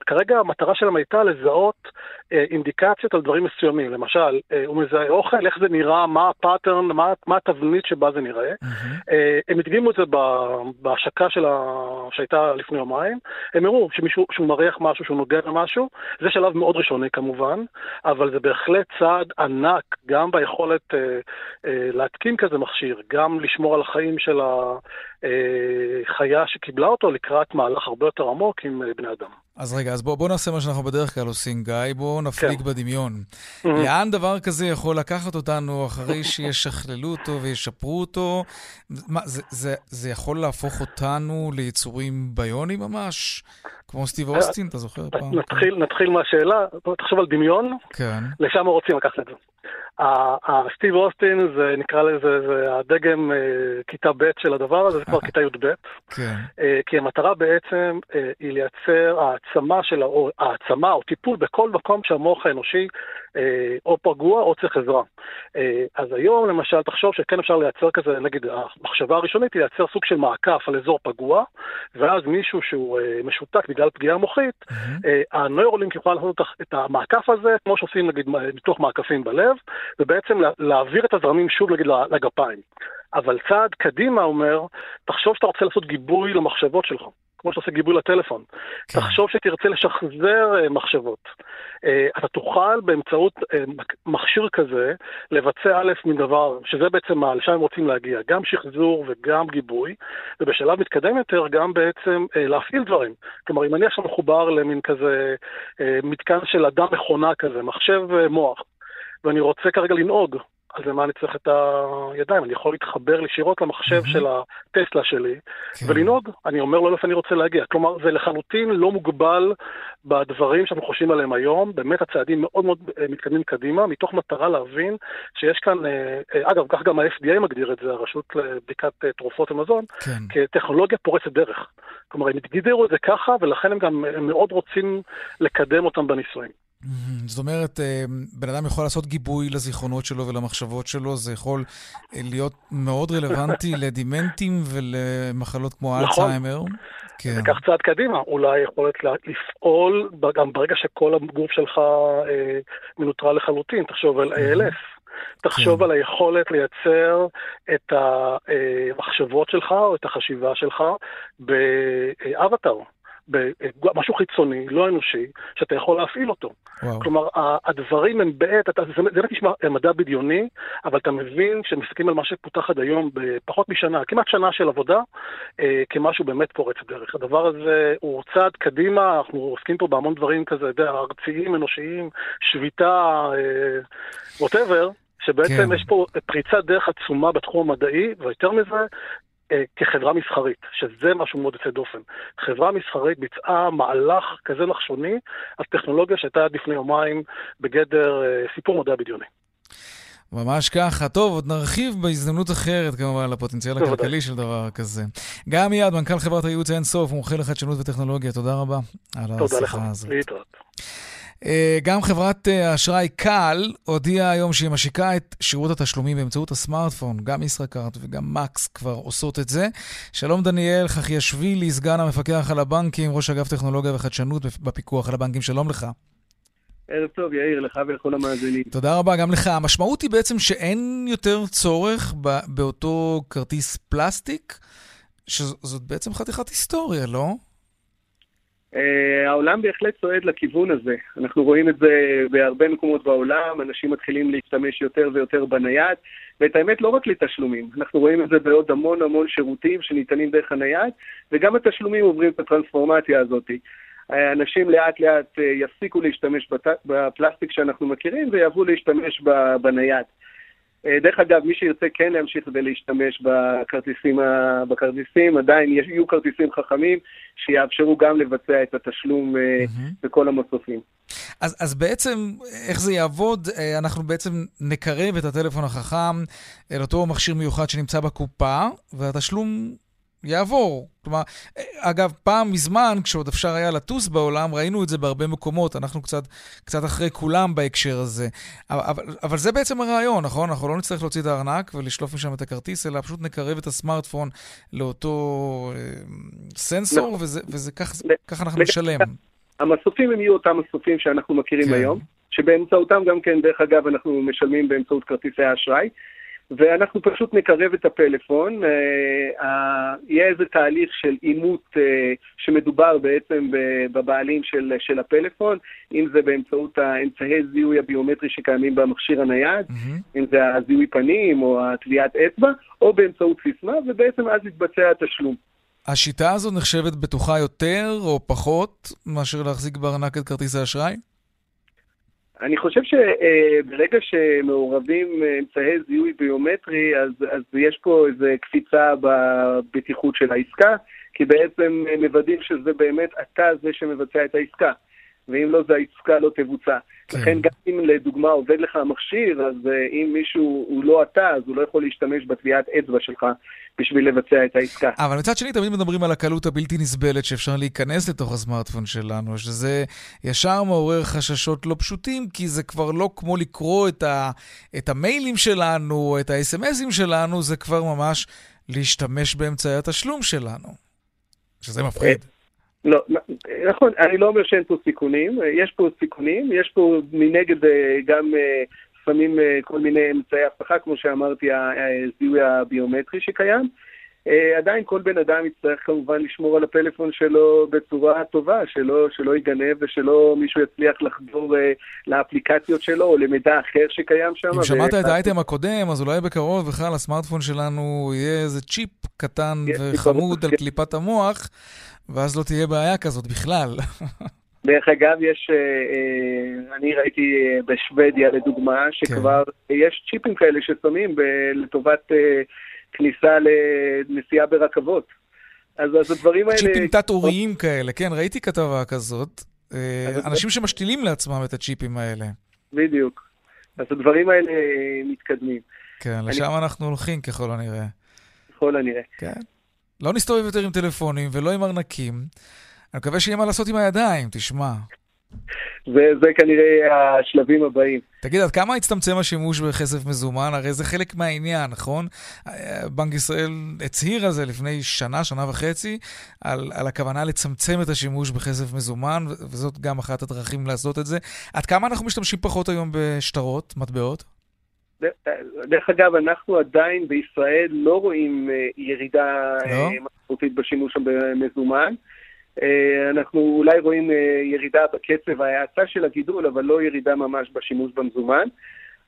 כרגע המטרה שלהם הייתה לזהות אה, אינדיקציות על דברים מסוימים. למשל, אה, הוא מזהה אוכל, איך זה נראה, מה הפאטרן, מה, מה התבנית שבה זה נראה. Mm-hmm. אה, הם הדגימו את זה בהשקה של ה... שהייתה לפני יומיים. הם הראו שמישהו, שהוא מריח משהו, שהוא נוגע במשהו. זה שלב מאוד ראשוני כמובן, אבל זה בהחלט צעד ענק גם ביכולת אה, אה, להתקין כזה מכשיר, גם לשמור על החיים של החיה שקיבלה אותו לקראת מהלך הרבה יותר עמוק עם אה, בני אדם. אז רגע, אז בואו בוא נעשה מה שאנחנו בדרך כלל עושים, גיא, בואו נפליג כן. בדמיון. Mm-hmm. לאן דבר כזה יכול לקחת אותנו אחרי שישכללו אותו וישפרו אותו? מה, זה, זה, זה יכול להפוך אותנו ליצורים ביונים ממש? כמו סטיב אוסטין, אתה זוכר פעם? נתחיל, נתחיל מהשאלה, תחשוב על דמיון, כן. לשם רוצים לקחת את זה. סטיב אוסטין זה נקרא לזה, זה הדגם אה, כיתה ב' של הדבר הזה, זה כבר כיתה י"ב. כן. אה, כי המטרה בעצם אה, היא לייצר העצמה של, או העצמה או טיפול בכל מקום שהמוח האנושי או פגוע או צריך עזרה. אז היום למשל תחשוב שכן אפשר לייצר כזה, נגיד המחשבה הראשונית היא לייצר סוג של מעקף על אזור פגוע, ואז מישהו שהוא משותק בגלל פגיעה מוחית, הנוירולינק יוכל לעשות את המעקף הזה, כמו שעושים נגיד מתוך מעקפים בלב, ובעצם להעביר את הזרמים שוב נגיד לגפיים. אבל צעד קדימה אומר, תחשוב שאתה רוצה לעשות גיבוי למחשבות שלך. כמו שאתה עושה גיבוי לטלפון. כן. תחשוב שתרצה לשחזר uh, מחשבות. Uh, אתה תוכל באמצעות uh, מכשיר כזה לבצע א' מן דבר, שזה בעצם מה, לשם הם רוצים להגיע, גם שחזור וגם גיבוי, ובשלב מתקדם יותר גם בעצם להפעיל דברים. כלומר, אם אני עכשיו מחובר למין כזה מתקן של אדם מכונה כזה, מחשב מוח, ואני רוצה כרגע לנהוג, אז למה אני צריך את הידיים? אני יכול להתחבר ישירות למחשב mm-hmm. של הטסלה שלי כן. ולנהוג. אני אומר לו איפה אני רוצה להגיע. כלומר, זה לחלוטין לא מוגבל בדברים שאנחנו חושבים עליהם היום. באמת הצעדים מאוד מאוד אה, מתקדמים קדימה, מתוך מטרה להבין שיש כאן, אה, אה, אגב, כך גם ה-FDA מגדיר את זה, הרשות לבדיקת תרופות ומזון, כן. כטכנולוגיה פורצת דרך. כלומר, הם הגדירו את זה ככה, ולכן הם גם הם מאוד רוצים לקדם אותם בניסויים. זאת אומרת, אה, בן אדם יכול לעשות גיבוי לזיכרונות שלו ולמחשבות שלו, זה יכול אה, להיות מאוד רלוונטי *laughs* לדימנטים ולמחלות כמו נכון. אלצהיימר. כן. וכך צעד קדימה, אולי יכולת לפעול גם ברגע שכל הגוף שלך אה, מנוטרל לחלוטין, תחשוב על ALS. תחשוב כן. על היכולת לייצר את המחשבות שלך או את החשיבה שלך באבטאר. במשהו חיצוני, לא אנושי, שאתה יכול להפעיל אותו. וואו. כלומר, הדברים הם בעת, אתה, זה באמת נשמע מדע בדיוני, אבל אתה מבין כשמסתכלים על מה שפותח עד היום בפחות משנה, כמעט שנה של עבודה, אה, כמשהו באמת פורץ דרך. הדבר הזה הוא צעד קדימה, אנחנו עוסקים פה בהמון דברים כזה, אתה יודע, ארציים, אנושיים, שביתה, ווטאבר. אה, שבעצם כן. יש פה פריצת דרך עצומה בתחום המדעי, ויותר מזה, אה, כחברה מסחרית, שזה משהו מאוד יוצא דופן. חברה מסחרית ביצעה מהלך כזה נחשוני על טכנולוגיה שהייתה עד לפני יומיים בגדר אה, סיפור מדע בדיוני. ממש ככה. טוב, עוד נרחיב בהזדמנות אחרת כמובן על הפוטנציאל הכלכלי של דבר כזה. גם מיד, מנכ"ל חברת הייעוץ אין סוף, מומחה לחדשנות וטכנולוגיה, תודה רבה על השיחה הזאת. תודה לך, להתראות. אה, גם חברת אה, האשראי קל הודיעה היום שהיא משיקה את שירות התשלומים באמצעות הסמארטפון. גם ישראכרט וגם מקס כבר עושות את זה. שלום דניאל חחיישווילי, סגן המפקח על הבנקים, ראש אגף טכנולוגיה וחדשנות בפיקוח על הבנקים, שלום לך. ערב טוב, יאיר, לך ולכל המאזינים. תודה רבה גם לך. המשמעות היא בעצם שאין יותר צורך באותו כרטיס פלסטיק, שזאת בעצם חתיכת היסטוריה, לא? Uh, העולם בהחלט צועד לכיוון הזה. אנחנו רואים את זה בהרבה מקומות בעולם, אנשים מתחילים להשתמש יותר ויותר בנייד, ואת האמת לא רק לתשלומים, אנחנו רואים את זה בעוד המון המון שירותים שניתנים דרך הנייד, וגם התשלומים עוברים את הטרנספורמציה הזאת. אה, אנשים לאט לאט אה, יפסיקו להשתמש בפלסטיק שאנחנו מכירים ויעברו להשתמש בנייד. אה, דרך אגב, מי שירצה כן להמשיך ולהשתמש בכרטיסים, בכרטיסים עדיין יהיו כרטיסים חכמים שיאפשרו גם לבצע את התשלום mm-hmm. בכל המסופים. אז, אז בעצם, איך זה יעבוד? אנחנו בעצם נקרב את הטלפון החכם אל אותו מכשיר מיוחד שנמצא בקופה, והתשלום יעבור. כלומר, אגב, פעם מזמן, כשעוד אפשר היה לטוס בעולם, ראינו את זה בהרבה מקומות, אנחנו קצת, קצת אחרי כולם בהקשר הזה. אבל, אבל זה בעצם הרעיון, נכון? אנחנו לא נצטרך להוציא את הארנק ולשלוף משם את הכרטיס, אלא פשוט נקרב את הסמארטפון לאותו אה, סנסור, לא. וזה, וזה כך, כך אנחנו נשלם. המסופים הם יהיו אותם מסופים שאנחנו מכירים כן. היום, שבאמצעותם גם כן, דרך אגב, אנחנו משלמים באמצעות כרטיסי האשראי. ואנחנו פשוט נקרב את הפלאפון. אה, יהיה איזה תהליך של אימות אה, שמדובר בעצם בבעלים של, של הפלאפון, אם זה באמצעות האמצעי זיהוי הביומטרי שקיימים במכשיר הנייד, mm-hmm. אם זה הזיהוי פנים או הטביעת אצבע, או באמצעות סיסמה, ובעצם אז יתבצע התשלום. השיטה הזו נחשבת בטוחה יותר או פחות מאשר להחזיק בארנק את כרטיס האשראי? אני חושב שברגע שמעורבים אמצעי זיהוי ביומטרי, אז, אז יש פה איזו קפיצה בבטיחות של העסקה, כי בעצם מוודאים שזה באמת אתה זה שמבצע את העסקה. ואם לא, זה העסקה לא תבוצע. כן. לכן גם אם לדוגמה עובד לך המכשיר, אז uh, אם מישהו הוא לא אתה, אז הוא לא יכול להשתמש בטביעת אצבע שלך בשביל לבצע את העסקה. אבל מצד שני, תמיד מדברים על הקלות הבלתי נסבלת שאפשר להיכנס לתוך הסמארטפון שלנו, שזה ישר מעורר חששות לא פשוטים, כי זה כבר לא כמו לקרוא את, ה, את המיילים שלנו, את האס.אם.אסים שלנו, זה כבר ממש להשתמש באמצעי התשלום שלנו, שזה מפחיד. לא, נכון, אני לא אומר שאין פה סיכונים, יש פה סיכונים, יש פה מנגד אה, גם לפעמים אה, כל מיני אמצעי אבטחה, כמו שאמרתי, הזיהוי הביומטרי שקיים. אה, עדיין כל בן אדם יצטרך כמובן לשמור על הפלאפון שלו בצורה טובה, שלא, שלא ייגנב ושלא מישהו יצליח לחדור לאפליקציות שלו או למידע אחר שקיים שם. אם שמעת את האייטם הקודם, אז אולי בקרוב בכלל הסמארטפון שלנו יהיה איזה צ'יפ קטן וחמוד על קליפת המוח. ואז לא תהיה בעיה כזאת בכלל. *laughs* דרך אגב, יש, אה, אה, אני ראיתי אה, בשוודיה לדוגמה, שכבר כן. יש צ'יפים כאלה ששמים לטובת כניסה לנסיעה ברכבות. אז, אז הדברים האלה... צ'יפים תת-עוריים כאלה, כן, ראיתי כתבה כזאת. אנשים שמשתילים לעצמם את הצ'יפים האלה. בדיוק. אז הדברים האלה מתקדמים. כן, לשם אני... אנחנו הולכים ככל הנראה. ככל הנראה. כן. לא נסתובב יותר עם טלפונים ולא עם ארנקים. אני מקווה שיהיה מה לעשות עם הידיים, תשמע. זה, זה כנראה השלבים הבאים. תגיד, עד כמה הצטמצם השימוש בכסף מזומן? הרי זה חלק מהעניין, נכון? בנק ישראל הצהיר על זה לפני שנה, שנה וחצי, על, על הכוונה לצמצם את השימוש בכסף מזומן, וזאת גם אחת הדרכים לעשות את זה. עד כמה אנחנו משתמשים פחות היום בשטרות, מטבעות? דרך אגב, אנחנו עדיין בישראל לא רואים אה, ירידה לא? אה, משמעותית בשימוש במזומן. אה, אנחנו אולי רואים ירידה בקצב ההאצה של הגידול, אבל לא ירידה ממש בשימוש במזומן.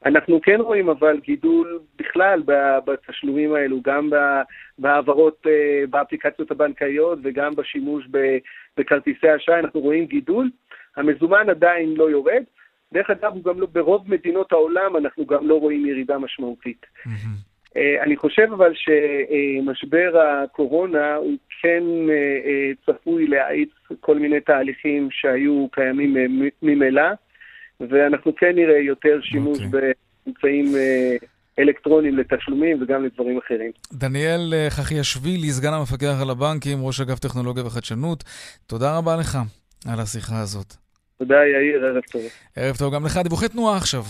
אנחנו כן רואים אבל גידול בכלל בתשלומים האלו, גם בהעברות באפליקציות הבנקאיות וגם בשימוש בכרטיסי אשראי, אנחנו רואים גידול. המזומן עדיין לא יורד. דרך אגב, גם לא, ברוב מדינות העולם אנחנו גם לא רואים ירידה משמעותית. Mm-hmm. אני חושב אבל שמשבר הקורונה הוא כן אה, אה, צפוי להאיץ כל מיני תהליכים שהיו קיימים ממילא, ואנחנו כן נראה יותר שימוש okay. אוקיי. באמצעים אלקטרוניים לתשלומים וגם לדברים אחרים. דניאל חחיאשווילי, סגן המפקח על הבנקים, ראש אגף טכנולוגיה וחדשנות, תודה רבה לך על השיחה הזאת. תודה, יאיר, ערב טוב. ערב טוב גם לך. דיווחי תנועה עכשיו.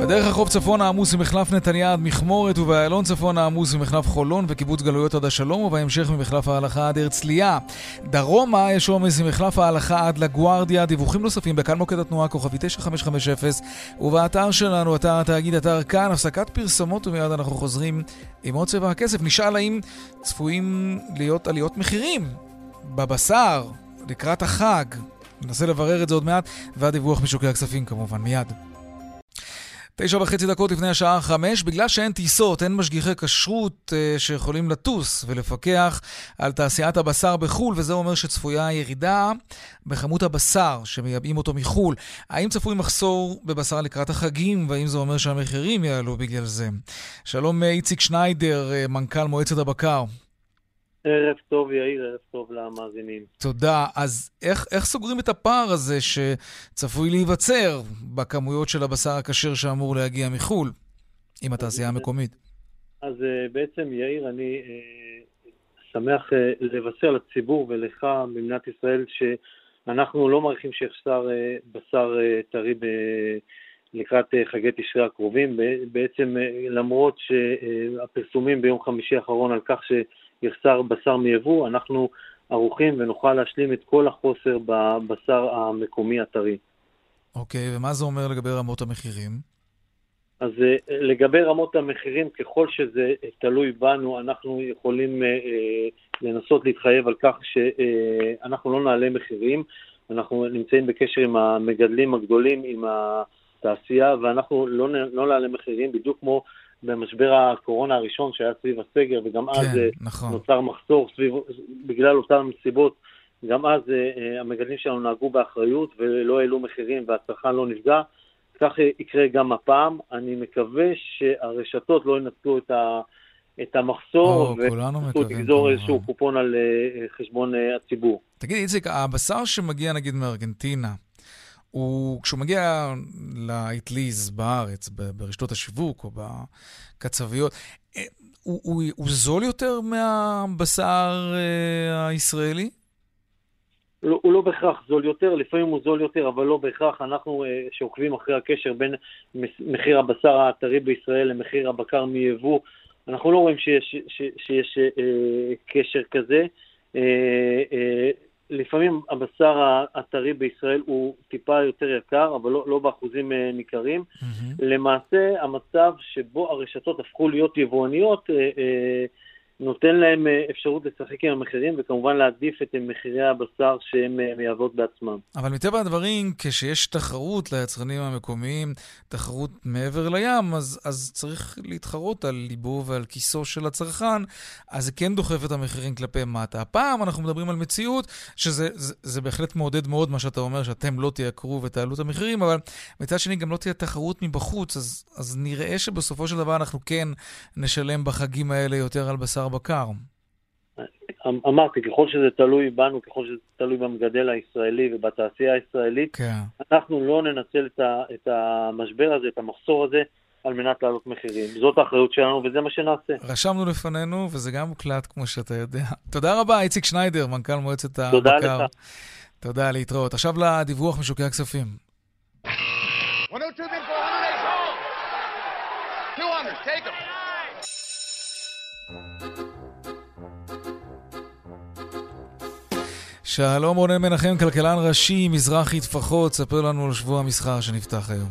בדרך החוף צפון העמוס ממחלף נתניה עד מכמורת ובאיילון צפון העמוס ממחלף חולון וקיבוץ גלויות עד השלום ובהמשך ממחלף ההלכה עד הרצליה. דרומה יש עומס ממחלף ההלכה עד לגוארדיה. דיווחים נוספים בכאן מוקד התנועה כוכבי 9550 ובאתר שלנו, אתר התאגיד, אתר כאן, הפסקת פרסומות ומיד אנחנו חוזרים עם עוד צבע הכסף. נשאל האם צפויים להיות עליות מחירים בבשר לקראת החג. ננסה לברר את זה עוד מעט, והדיווח משוקי הכספים כמובן, מיד. תשע וחצי דקות לפני השעה חמש, בגלל שאין טיסות, אין משגיחי כשרות אה, שיכולים לטוס ולפקח על תעשיית הבשר בחו"ל, וזה אומר שצפויה ירידה בכמות הבשר שמייבאים אותו מחו"ל. האם צפוי מחסור בבשר לקראת החגים, והאם זה אומר שהמחירים יעלו בגלל זה? שלום איציק שניידר, אה, מנכ"ל מועצת הבקר. ערב טוב, יאיר, ערב טוב למאזינים. תודה. אז איך, איך סוגרים את הפער הזה שצפוי להיווצר בכמויות של הבשר הכשר שאמור להגיע מחו"ל עם התעשייה המקומית? אז uh, בעצם, יאיר, אני uh, שמח לבשר לציבור ולך במדינת ישראל שאנחנו לא מעריכים שיחסר בשר טרי ב... לקראת חגי תשרי הקרובים. בעצם למרות שהפרסומים ביום חמישי האחרון על כך ש... יחסר בשר מיבוא, אנחנו ערוכים ונוכל להשלים את כל החוסר בבשר המקומי הטרי. אוקיי, okay, ומה זה אומר לגבי רמות המחירים? אז אה, לגבי רמות המחירים, ככל שזה תלוי בנו, אנחנו יכולים אה, אה, לנסות להתחייב על כך שאנחנו לא נעלה מחירים. אנחנו נמצאים בקשר עם המגדלים הגדולים, עם התעשייה, ואנחנו לא, לא נעלה מחירים, בדיוק כמו במשבר הקורונה הראשון שהיה סביב הסגר, וגם כן, אז אה, נכון. נוצר מחסור סביב, בגלל אותן מסיבות. גם אז uh, המגדלים שלנו נהגו באחריות ולא העלו מחירים והצרכן לא נפגע. כך יקרה גם הפעם. אני מקווה שהרשתות לא ינצלו את, ה, את המחסור ולגזור איזשהו קופון על חשבון הציבור. תגיד, איציק, הבשר שמגיע נגיד מארגנטינה, הוא, כשהוא מגיע לאטליז בארץ, ברשתות השיווק או בקצביות, אה, הוא, הוא, הוא זול יותר מהבשר אה, הישראלי? לא, הוא לא בהכרח זול יותר, לפעמים הוא זול יותר, אבל לא בהכרח. אנחנו אה, שעוקבים אחרי הקשר בין מחיר הבשר הטרי בישראל למחיר הבקר מיבוא, אנחנו לא רואים שיש, שיש, שיש אה, קשר כזה. אה, אה, לפעמים הבשר הטרי בישראל הוא טיפה יותר יקר, אבל לא, לא באחוזים אה, ניכרים. Mm-hmm. למעשה, המצב שבו הרשתות הפכו להיות יבואניות, אה, אה, נותן להם אה, אפשרות לשחק עם המחירים, וכמובן להעדיף את מחירי הבשר שהן אה, מייבאות בעצמם. אבל מטבע הדברים, כשיש תחרות ליצרנים המקומיים, תחרות מעבר לים, אז, אז צריך להתחרות על ליבו ועל כיסו של הצרכן, אז זה כן דוחף את המחירים כלפי מטה. הפעם אנחנו מדברים על מציאות שזה זה, זה בהחלט מעודד מאוד מה שאתה אומר, שאתם לא תייקרו ותעלו את המחירים, אבל מצד שני גם לא תהיה תחרות מבחוץ, אז, אז נראה שבסופו של דבר אנחנו כן נשלם בחגים האלה יותר על בשר בקר. אמרתי, ככל שזה תלוי בנו, ככל שזה תלוי במגדל הישראלי ובתעשייה הישראלית, כן. אנחנו לא ננצל את, ה, את המשבר הזה, את המחסור הזה, על מנת להעלות מחירים. זאת האחריות שלנו וזה מה שנעשה. רשמנו לפנינו, וזה גם מוקלט, כמו שאתה יודע. תודה רבה, איציק שניידר, מנכ"ל מועצת הבקר. תודה לך. תודה, להתראות. עכשיו לדיווח משוקי הכספים. 102 200, take them. שלום רונן מנחם, כלכלן ראשי, מזרחי טפחות, ספר לנו על שבוע המסחר שנפתח היום.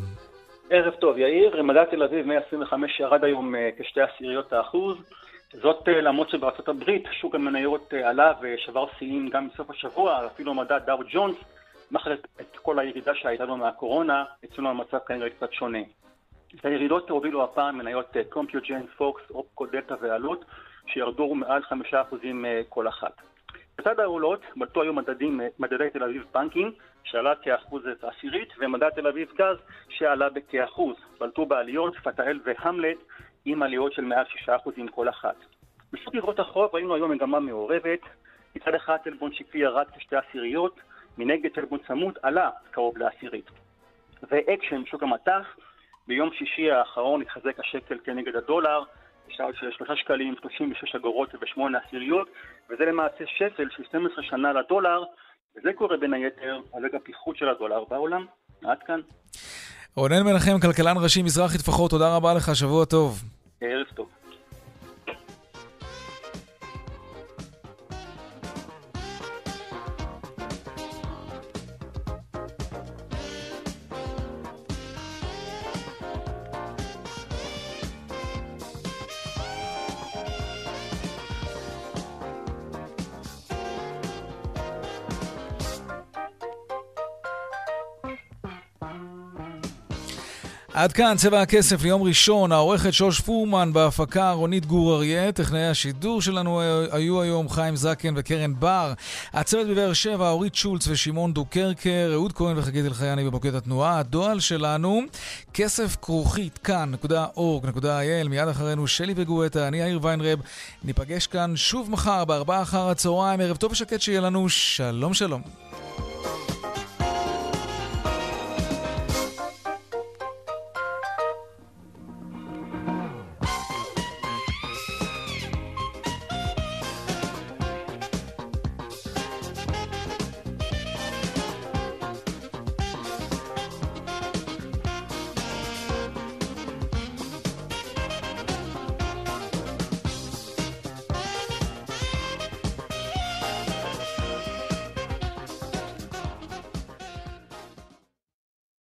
ערב טוב, יאיר. מדד תל אביב 125 ירד היום אה, כשתי עשיריות האחוז. זאת אה, למרות שבארצות הברית שוק המניות אה, עלה ושבר שיאים גם בסוף השבוע, אפילו מדד דאו ג'ונס, מאחר את כל הירידה שהייתה לו מהקורונה, אצלנו המצב כנראה קצת שונה. את הירידות הובילו הפעם מניות קומפיוג'ן, פוקס, אופקו, דלתא ועלות, שירדו מעל חמישה אחוזים כל אחת. בצד העולות בלטו היו מדדים, מדדי תל אביב בנקים שעלה כאחוז עשירית ומדד תל אביב גז שעלה בכאחוז. בלטו בעליות פתאל והמלט עם עליות של מעל שישה אחוזים כל אחת. בשוק איגרות החוב ראינו היום מגמה מעורבת. מצד אחד טלפון שקפי ירד כשתי עשיריות, מנגד טלפון צמוד עלה קרוב לעשירית. ואקשן, שוק המטח, ביום שישי האחרון התחזק השקל כנגד הדולר, בשעה של 3 שקלים 36 אגורות ו-8 עשיריות, וזה למעשה שפל של 12 שנה לדולר, וזה קורה בין היתר על רקע פיחות של הדולר בעולם. עד כאן. רונן מנחם, כלכלן ראשי מזרחי טפחות, תודה רבה לך, שבוע טוב. ערב טוב. עד כאן צבע הכסף ליום ראשון, העורכת שוש פורמן בהפקה רונית גור אריה, טכנאי השידור שלנו היו היום חיים זקן וקרן בר, הצוות בבאר שבע, אורית שולץ ושמעון דוקרקר, אהוד כהן וחגית אלחייני במוקד התנועה, הדואל שלנו, כסף כרוכית כאן.org.il, מיד אחרינו שלי וגואטה, אני יאיר ויינרב, ניפגש כאן שוב מחר בארבעה אחר הצהריים, ערב טוב ושקט שיהיה לנו, שלום שלום.